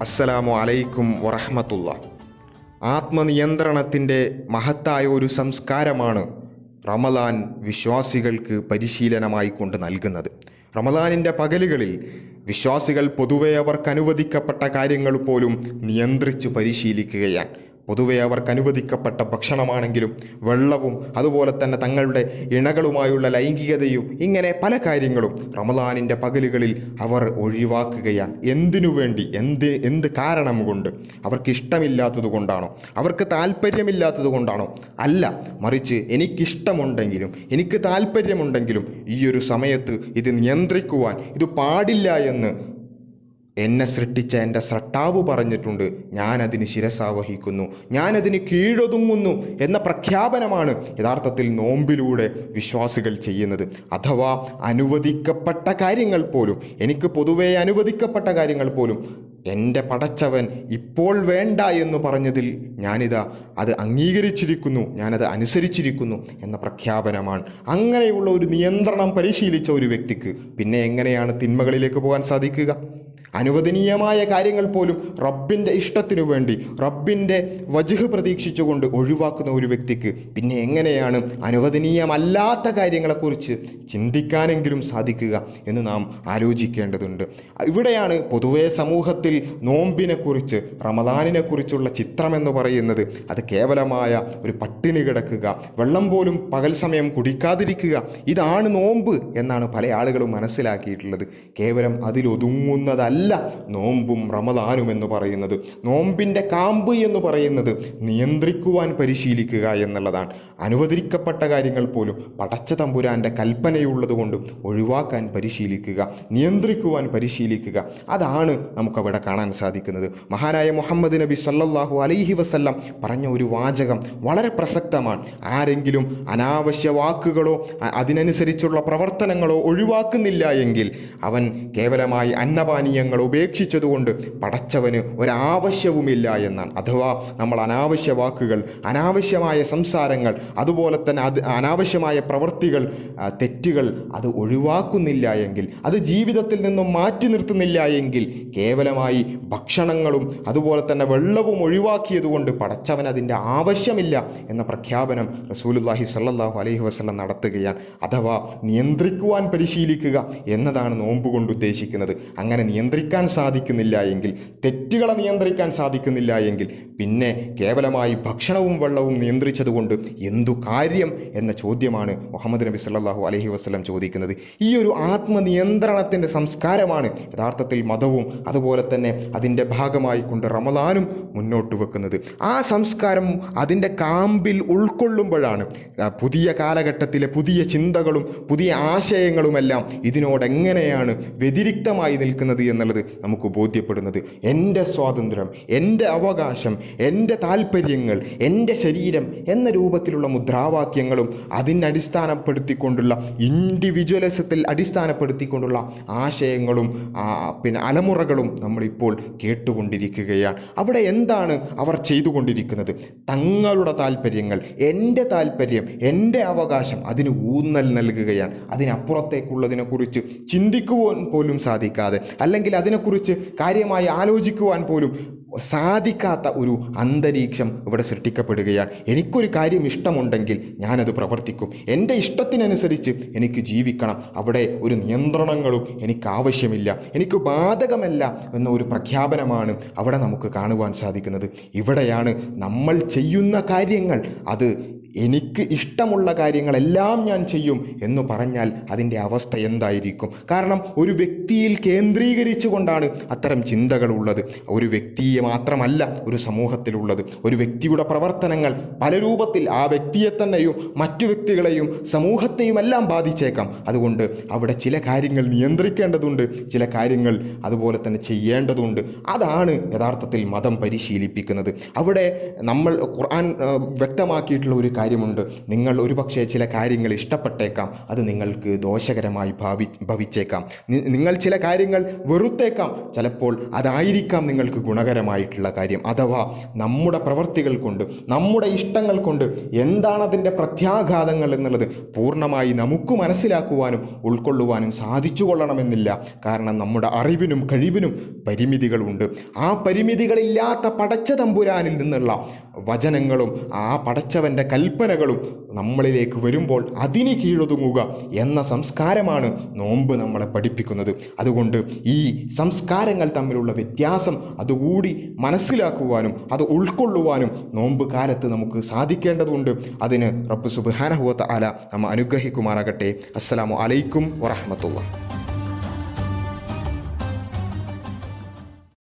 അസ്സലാമു അലൈക്കും വറഹമത്തുള്ള. ആത്മനിയന്ത്രണത്തിന്റെ മഹത്തായ ഒരു സംസ്കാരമാണ് റമദാൻ വിശ്വാസികൾക്ക് പരിശീലനമായി കൊണ്ട് നൽകുന്നത്. റമദാനിന്റെ പകലുകളിൽ വിശ്വാസികൾ പൊതുവെ അവർക്ക് അനുവദിക്കപ്പെട്ട കാര്യങ്ങൾ പോലും നിയന്ത്രിച്ച് പരിശീലിക്കുകയാണ്. പൊതുവെ അവർക്ക് അനുവദിക്കപ്പെട്ട ഭക്ഷണമാണെങ്കിലും വെള്ളവും അതുപോലെ തന്നെ തങ്ങളുടെ ഇണകളുമായുള്ള ലൈംഗികതയും ഇങ്ങനെ പല കാര്യങ്ങളും റമദാനിന്റെ പകലുകളിൽ അവർ ഒഴിവാക്കുകയാണ്. എന്തിനു വേണ്ടി? എന്ത് എന്ത് കാരണം കൊണ്ട്? അവർക്ക് ഇഷ്ടമില്ലാത്തത് കൊണ്ടാണോ? അവർക്ക് താല്പര്യമില്ലാത്തത് കൊണ്ടാണോ? അല്ല മറിച്ച് എനിക്കിഷ്ടമുണ്ടെങ്കിലും എനിക്ക് താല്പര്യമുണ്ടെങ്കിലും ഈ ഒരു സമയത്ത് ഇത് നിയന്ത്രിക്കുവാൻ ഇത് പാടില്ല എന്ന് എന്നെ സൃഷ്ടിച്ച എന്റെ ശ്രട്ടാവ് പറഞ്ഞിട്ടുണ്ട് ഞാനതിന് ശിരസാവഹിക്കുന്നു ഞാനതിന് കീഴൊതുങ്ങുന്നു എന്ന പ്രഖ്യാപനമാണ് യഥാർത്ഥത്തിൽ നോമ്പിലൂടെ വിശ്വാസികൾ ചെയ്യുന്നത്. അഥവാ അനുവദിക്കപ്പെട്ട കാര്യങ്ങൾ പോലും എനിക്ക് പൊതുവേ അനുവദിക്കപ്പെട്ട കാര്യങ്ങൾ പോലും എന്റെ പടച്ചവൻ ഇപ്പോൾ വേണ്ട എന്ന് പറഞ്ഞതിൽ ഞാനിതാ അത് അംഗീകരിച്ചിരിക്കുന്നു ഞാനത് അനുസരിച്ചിരിക്കുന്നു എന്ന പ്രഖ്യാപനമാണ്. അങ്ങനെയുള്ള ഒരു നിയന്ത്രണം പരിശീലിച്ച ഒരു വ്യക്തിക്ക് പിന്നെ എങ്ങനെയാണ് തിന്മകളിലേക്ക് പോകാൻ സാധിക്കുക? അനുവദനീയമായ കാര്യങ്ങൾ പോലും റബ്ബിന്റെ ഇഷ്ടത്തിനു വേണ്ടി റബ്ബിന്റെ വജുഹ് പ്രതീക്ഷിച്ചുകൊണ്ട് ഒഴിവാക്കുന്ന ഒരു വ്യക്തിക്ക് പിന്നെ എങ്ങനെയാണ് അനുവദനീയമല്ലാത്ത കാര്യങ്ങളെക്കുറിച്ച് ചിന്തിക്കാനെങ്കിലും സാധിക്കുക എന്ന് നാം ആലോചിക്കേണ്ടതുണ്ട്. ഇവിടെയാണ് പൊതുവേ സമൂഹത്തിൽ നോമ്പിനെക്കുറിച്ച് റമദാനിനെക്കുറിച്ചുള്ള ചിത്രം എന്ന് പറയുന്നത്. അത് കേവലമായ ഒരു പട്ടിണി കിടക്കുക വെള്ളം പോലും പകൽ സമയം കുടിക്കാതിരിക്കുക ഇതാണ് നോമ്പ് എന്നാണ് പല ആളുകളും മനസ്സിലാക്കിയിട്ടുള്ളത്. കേവലം അതിലൊതുങ്ങുന്നതല്ല. നോമ്പും റമദാനും എന്ന് പറയുന്നത്. നോമ്പിന്റെ കാമ്പ് എന്ന് പറയുന്നത് നിയന്ത്രിക്കുവാൻ പരിശീലിക്കുക എന്നുള്ളതാണ്. അനുവദിക്കപ്പെട്ട കാര്യങ്ങൾ പോലും പടച്ച തമ്പുരാന്റെ കൽപ്പനയുള്ളത് കൊണ്ടും ഒഴിവാക്കാൻ പരിശീലിക്കുക നിയന്ത്രിക്കുവാൻ പരിശീലിക്കുക. അതാണ് നമുക്കവിടെ കാണാൻ സാധിക്കുന്നത്. മഹാനായ മുഹമ്മദ് നബി സല്ലാഹു അലൈഹി വസല്ലം പറഞ്ഞ ഒരു വാചകം വളരെ പ്രസക്തമാണ്. ആരെങ്കിലും അനാവശ്യ വാക്കുകളോ അതിനനുസരിച്ചുള്ള പ്രവർത്തനങ്ങളോ ഒഴിവാക്കുന്നില്ല എങ്കിൽ അവൻ കേവലമായി അന്നപാനീയങ്ങൾ ഉപേക്ഷിച്ചതുകൊണ്ട് പടച്ചവന് ഒരാവശ്യവുമില്ല എന്നാണ്. അഥവാ നമ്മൾ അനാവശ്യ വാക്കുകൾ അനാവശ്യമായ സംസാരങ്ങൾ അതുപോലെ തന്നെ അത് അനാവശ്യമായ പ്രവൃത്തികൾ തെറ്റുകൾ അത് ഒഴിവാക്കുന്നില്ല എങ്കിൽ അത് ജീവിതത്തിൽ നിന്നും മാറ്റി നിർത്തുന്നില്ല എങ്കിൽ കേവലമായി ഭക്ഷണങ്ങളും അതുപോലെ തന്നെ വെള്ളവും ഒഴിവാക്കിയതുകൊണ്ട് പടച്ചവൻ അതിന്റെ ആവശ്യമില്ല എന്ന പ്രഖ്യാപനം റസൂലുല്ലാഹി സല്ലാഹു അലൈഹി വസ്ലം നടത്തുകയാണ്. അഥവാ നിയന്ത്രിക്കുവാൻ പരിശീലിക്കുക എന്നതാണ് നോമ്പ് കൊണ്ട് ഉദ്ദേശിക്കുന്നത്. അങ്ങനെ നിയന്ത്രിക്കാൻ സാധിക്കുന്നില്ല എങ്കിൽ തെറ്റുകളെ നിയന്ത്രിക്കാൻ സാധിക്കുന്നില്ല എങ്കിൽ പിന്നെ കേവലമായി ഭക്ഷണവും വെള്ളവും നിയന്ത്രിച്ചതുകൊണ്ട് എന്തു കാര്യം എന്ന ചോദ്യമാണ് മുഹമ്മദ് നബി സല്ലാഹു അലഹി വസ്ലം ചോദിക്കുന്നത്. ഈ ഒരു ആത്മനിയന്ത്രണത്തിന്റെ സംസ്കാരമാണ് യഥാർത്ഥത്തിൽ മതവും അതുപോലെ തന്നെ അതിന്റെ ഭാഗമായി കൊണ്ട് റമദാനും മുന്നോട്ട് വെക്കുന്നത്. ആ സംസ്കാരം അതിന്റെ കാമ്പിൽ ഉൾക്കൊള്ളുമ്പോഴാണ് പുതിയ കാലഘട്ടത്തിലെ പുതിയ ചിന്തകളും പുതിയ ആശയങ്ങളുമെല്ലാം ഇതിനോടെങ്ങനെയാണ് വ്യതിരിക്തമായി നിൽക്കുന്നത് എന്നുള്ളത് നമുക്ക് ബോധ്യപ്പെടുന്നത്. എന്റെ സ്വാതന്ത്ര്യം എന്റെ അവകാശം എന്റെ താല്പര്യങ്ങൾ എന്റെ ശരീരം എന്ന രൂപത്തിലുള്ള മുദ്രാവാക്യങ്ങളും അതിനടിസ്ഥാനപ്പെടുത്തിക്കൊണ്ടുള്ള ഇൻഡിവിജ്വലിസത്തിൽ അടിസ്ഥാനപ്പെടുത്തിക്കൊണ്ടുള്ള ആശയങ്ങളും പിന്നെ അലമുറകളും നമ്മളിപ്പോൾ കേട്ടുകൊണ്ടിരിക്കുകയാണ്. അവിടെ എന്താണ് അവർ ചെയ്തുകൊണ്ടിരിക്കുന്നത്? തങ്ങളുടെ താല്പര്യങ്ങൾ എന്റെ താല്പര്യം എന്റെ അവകാശം അതിന് ഊന്നൽ നൽകുകയാണ്. അതിനപ്പുറത്തേക്കുള്ളതിനെക്കുറിച്ച് ചിന്തിക്കുവാൻ പോലും സാധിക്കാതെ അല്ലെങ്കിൽ അതിനെക്കുറിച്ച് കാര്യമായി ആലോചിക്കുവാൻ പോലും സാധിക്കാത്ത ഒരു അന്തരീക്ഷം ഇവിടെ സൃഷ്ടിക്കപ്പെടുകയാണ്. എനിക്കൊരു കാര്യം ഇഷ്ടമുണ്ടെങ്കിൽ ഞാനത് പ്രവർത്തിക്കും. എന്റെ ഇഷ്ടത്തിനനുസരിച്ച് എനിക്ക് ജീവിക്കണം. അവിടെ ഒരു നിയന്ത്രണങ്ങളും എനിക്ക് ആവശ്യമില്ല. എനിക്ക് ബാധകമല്ല എന്ന ഒരു പ്രഖ്യാപനമാണ് അവിടെ നമുക്ക് കാണുവാൻ സാധിക്കുന്നത്. ഇവിടെയാണ് നമ്മൾ ചെയ്യുന്ന കാര്യങ്ങൾ. അത് എനിക്ക് ഇഷ്ടമുള്ള കാര്യങ്ങളെല്ലാം ഞാൻ ചെയ്യും എന്ന് പറഞ്ഞാൽ അതിന്റെ അവസ്ഥ എന്തായിരിക്കും? കാരണം ഒരു വ്യക്തിയിൽ കേന്ദ്രീകരിച്ചു കൊണ്ടാണ് അത്തരം ചിന്തകളുള്ളത്. ഒരു വ്യക്തിയെ മാത്രമല്ല ഒരു സമൂഹത്തിലുള്ളത്. ഒരു വ്യക്തിയുടെ പ്രവർത്തനങ്ങൾ പല രൂപത്തിൽ ആ വ്യക്തിയെ തന്നെയും മറ്റു വ്യക്തികളെയും സമൂഹത്തെയും എല്ലാം ബാധിച്ചേക്കാം. അതുകൊണ്ട് അവിടെ ചില കാര്യങ്ങൾ നിയന്ത്രിക്കേണ്ടതുണ്ട് ചില കാര്യങ്ങൾ അതുപോലെ തന്നെ ചെയ്യേണ്ടതുണ്ട്. അതാണ് യഥാർത്ഥത്തിൽ മതം പരിശീലിപ്പിക്കുന്നത്. അവിടെ നമ്മൾ ഖുർആൻ വ്യക്തമാക്കിയിട്ടുള്ള ഒരു കാര്യമുണ്ട്. നിങ്ങൾ ഒരുപക്ഷെ ചില കാര്യങ്ങൾ ഇഷ്ടപ്പെട്ടേക്കാം. അത് നിങ്ങൾക്ക് ദോഷകരമായി ഭാവി ഭവിച്ചേക്കാം. നിങ്ങൾ ചില കാര്യങ്ങൾ വെറുത്തേക്കാം. ചിലപ്പോൾ അതായിരിക്കാം നിങ്ങൾക്ക് ഗുണകരമായിട്ടുള്ള കാര്യം. അഥവാ നമ്മുടെ പ്രവൃത്തികൾ കൊണ്ട് നമ്മുടെ ഇഷ്ടങ്ങൾ കൊണ്ട് എന്താണ് അതിന്റെ പ്രത്യാഘാതങ്ങൾ എന്നുള്ളത് പൂർണമായി നമുക്ക് മനസ്സിലാക്കുവാനും ഉൾക്കൊള്ളുവാനും സാധിച്ചു കൊള്ളണമെന്നില്ല കാരണം നമ്മുടെ അറിവിനും കഴിവിനും പരിമിതികളുണ്ട് ആ പരിമിതികളില്ലാത്ത പടച്ച തമ്പുരാനിൽ നിന്നുള്ള വചനങ്ങളും ആ പടച്ചവന്റെ കൽപ്പനകളും നമ്മളിലേക്ക് വരുമ്പോൾ അതിന് കീഴൊതുങ്ങുക എന്ന സംസ്കാരമാണ് നോമ്പ് നമ്മളെ പഠിപ്പിക്കുന്നത്. അതുകൊണ്ട് ഈ സംസ്കാരങ്ങൾ തമ്മിലുള്ള വ്യത്യാസം അതുകൂടി മനസ്സിലാക്കുവാനും അത് ഉൾക്കൊള്ളുവാനും നോമ്പ് കാലത്ത് നമുക്ക് സാധിക്കേണ്ടതുണ്ട്. അതിന് റബ്ബ് സുബ്ഹാനഹു അല നമ്മ അനുഗ്രഹിക്കുമാറാകട്ടെ. അസ്സലാമു അലൈക്കും വറഹ്മത്തുള്ളാഹി.